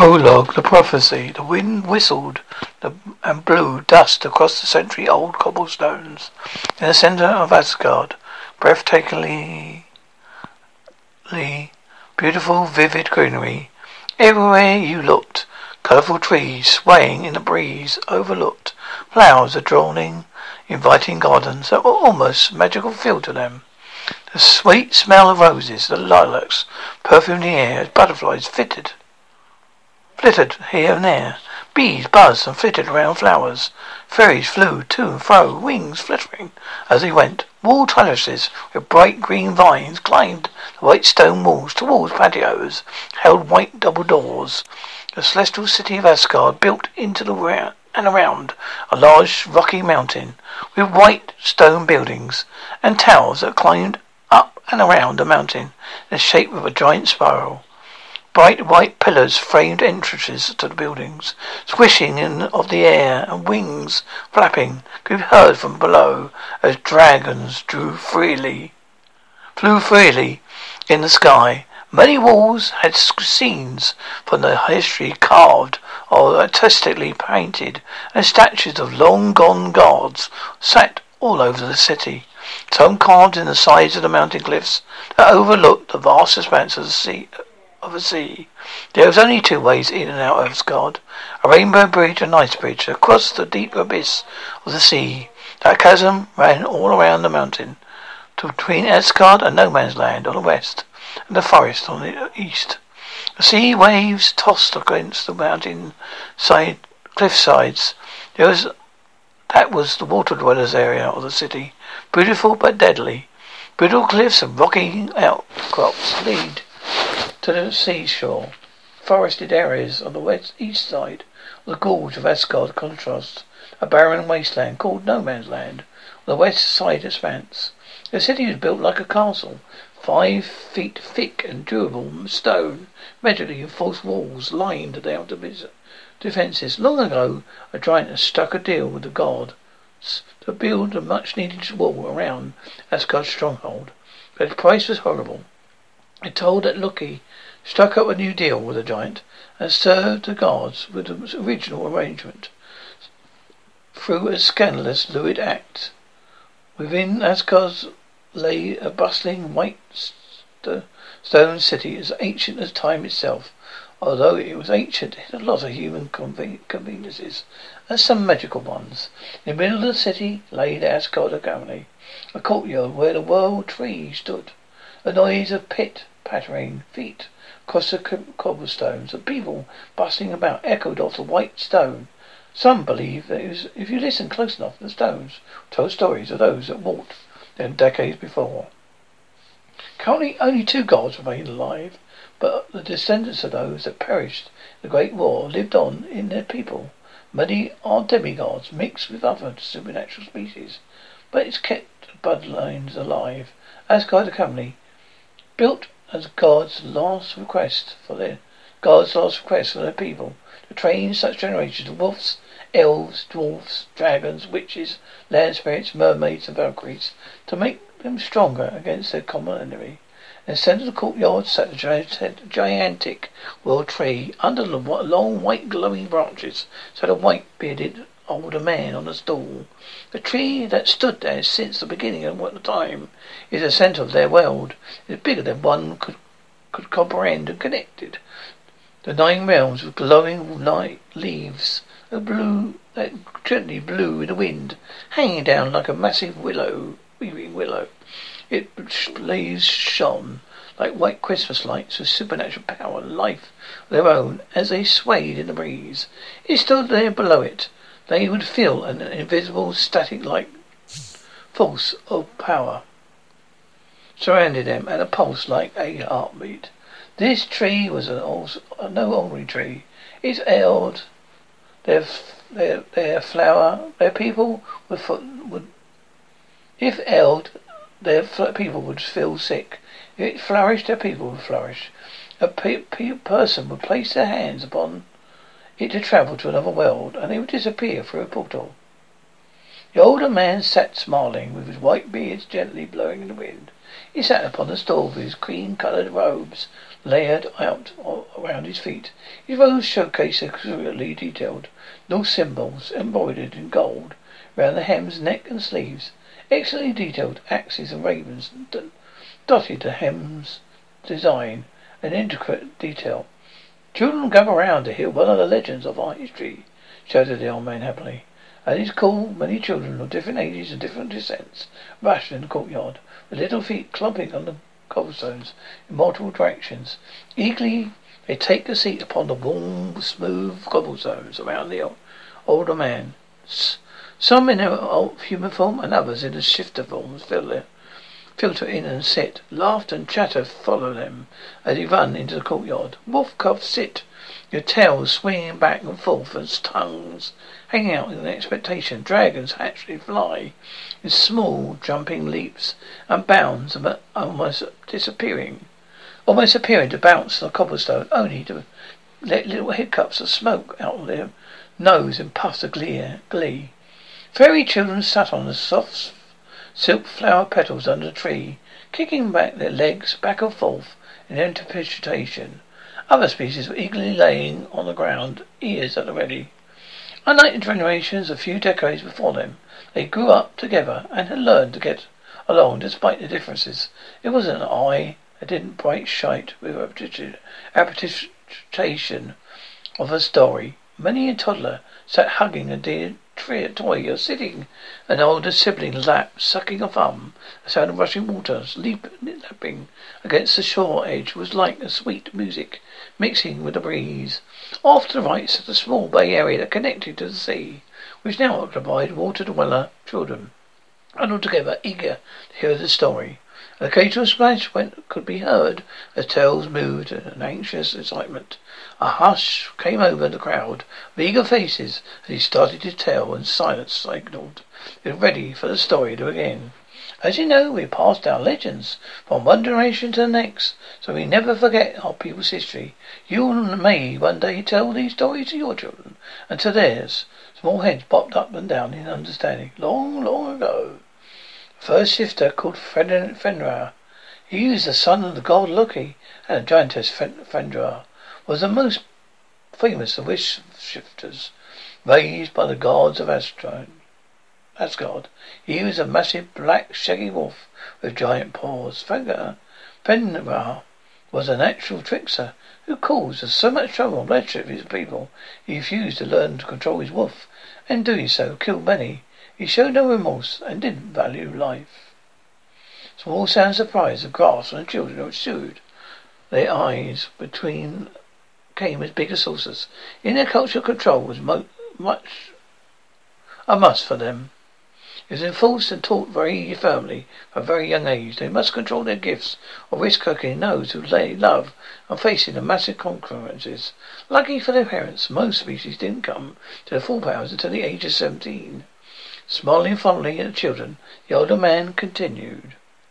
Prologue, the prophecy. The wind whistled and blew dust across the century-old cobblestones in the center of Asgard. Breathtakingly beautiful, vivid greenery. Everywhere you looked, colorful trees swaying in the breeze overlooked. Flowers adorning, inviting gardens that were almost magical feel to them. The sweet smell of roses, the lilacs, perfumed the air as butterflies fitted flittered here and there. Bees buzzed and flitted around flowers. Fairies flew to and fro, wings fluttering as they went. Wall trellises with bright green vines climbed the white stone walls towards patios, held white double doors. The celestial city of Asgard built into the round and around a large rocky mountain with white stone buildings and towers that climbed up and around the mountain in the shape of a giant spiral. Bright white pillars framed entrances to the buildings. Swishing in of the air and wings flapping could be heard from below as dragons drew freely, flew freely in the sky. Many walls had scenes from the history carved or artistically painted, and statues of long gone gods sat all over the city. Some carved in the sides of the mountain cliffs that overlooked the vast expanse of the sea of the sea. There was only two ways in and out of Asgard. A rainbow bridge and ice bridge across the deep abyss of the sea. That chasm ran all around the mountain, between Asgard and No Man's Land on the west, and the forest on the east. The sea waves tossed against the mountain side cliff sides. There was that was the water dwellers area of the city. Beautiful but deadly. Brittle cliffs and rocky outcrops lead to the seashore. Forested areas on the west east side the gorge of Asgard contrasts a barren wasteland called No Man's Land on the west side expanse. The city was built like a castle, five feet thick and durable stone, readily enforced walls lined the outer defences. Long ago, a giant had struck a deal with the gods to build a much needed wall around Asgard's stronghold, but the price was horrible. It told that Loki struck up a new deal with the giant and served the gods with the original arrangement through a scandalous lewd act. Within Asgard lay a bustling white st- stone city as ancient as time itself. Although it was ancient, it had a lot of human conven- conveniences and some magical ones. In the middle of the city lay the Asgard Academy, a courtyard where the world tree stood. The noise of pit pattering feet across the cobblestones, and people bustling about echoed off the white stone. Some believe that if you listen close enough, the stones told stories of those that walked them decades before. Currently, only two gods remain alive, but the descendants of those that perished in the Great War lived on in their people. Many are demigods mixed with other supernatural species, but it's kept bloodlines alive. Asgard the company built as God's last request for their God's last request for their people to train such generations of wolves, elves, dwarfs, dragons, witches, land spirits, mermaids, and valkyries to make them stronger against their common enemy. In the centre of the courtyard sat a gigantic world tree. Under the long white glowing branches sat a white bearded older man on a stool. The tree that stood there since the beginning of the time is the centre of their world. It is bigger than one could could comprehend and connected. The nine realms with glowing light leaves a blue that gently blew in the wind, hanging down like a massive willow weeping willow. Its blaze shone like white Christmas lights with supernatural power and life of their own as they swayed in the breeze. It stood there below it, they would feel an invisible static-like force of power surrounded them and a pulse like a heartbeat. This tree was an also, no ordinary tree. It held their their their flower. Their people would would if held their people would feel sick. If it flourished, their people would flourish. A pe- pe- person would place their hands upon it to travel to another world, and he would disappear through a portal. The older man sat smiling, with his white beard gently blowing in the wind. He sat upon the stool with his cream-coloured robes layered out around his feet. His rose showcase accurately detailed. No symbols embroidered in gold round the hems, neck, and sleeves. Excellently detailed axes and ravens dotted the hem's design, an intricate detail. Children gather round to hear one of the legends of our history, shouted the old man happily. At his call, many children of different ages and different descents rushed in the courtyard, with little feet clumping on the cobblestones in multiple directions. Eagerly they take a seat upon the warm, smooth cobblestones around the older man. Some in their human form and others in the shifter form filter, filter in and sit. Laughter and chatter follow them as they run into the courtyard. Wolf cubs sit, their tails swinging back and forth as tongues hanging out in expectation. Dragons actually fly in small jumping leaps and bounds, but almost disappearing, almost appearing to bounce on the cobblestone, only to let little hiccups of smoke out of their nose and puffs of glee. Fairy children sat on the soft silk flower petals under the tree, kicking back their legs back and forth in anticipation. Other species were eagerly laying on the ground, ears at the ready. Unlike the generations a few decades before them, they grew up together and had learned to get along despite the differences. It wasn't I that didn't bright shite with repetition of a story. Many a toddler sat hugging a dear tree, toy or sitting an older sibling's lap, sucking a thumb. The sound of rushing water, leap, lapping against the shore edge was like a sweet music, mixing with the breeze. Off to the right sat a small bay area that connected to the sea, which now occupied water dweller children, and altogether eager to hear the story. An occasional splash went, could be heard as tales moved in an anxious excitement. A hush came over the crowd of eager faces as he started his tale, and silence signaled it ready for the story to begin. As you know, we passed down legends from one generation to the next, so we never forget our people's history. You and may one day tell these stories to your children and to theirs. Small heads popped up and down in understanding. Long, long ago, first shifter called Fenrir, he was the son of the god Loki and the giantess Fenrir was the most famous of wish shifters, raised by the gods of Asgard. Asgard. He was a massive black shaggy wolf with giant paws. Fenrir, Fenrir was a natural trickster who caused so much trouble and bloodshed for his people. He refused to learn to control his wolf, and doing so killed many. He showed no remorse and didn't value life. Small sound surprise of grass and children chewed. Their eyes between came as big as saucers. In cultural control was mo- much a must for them. It was enforced and taught very firmly from a very young age. They must control their gifts or risk hurting those who they love and facing the massive consequences. Lucky for their parents, most species didn't come to their full powers until the age of seventeen. Smiling fondly at the children, the older man continued.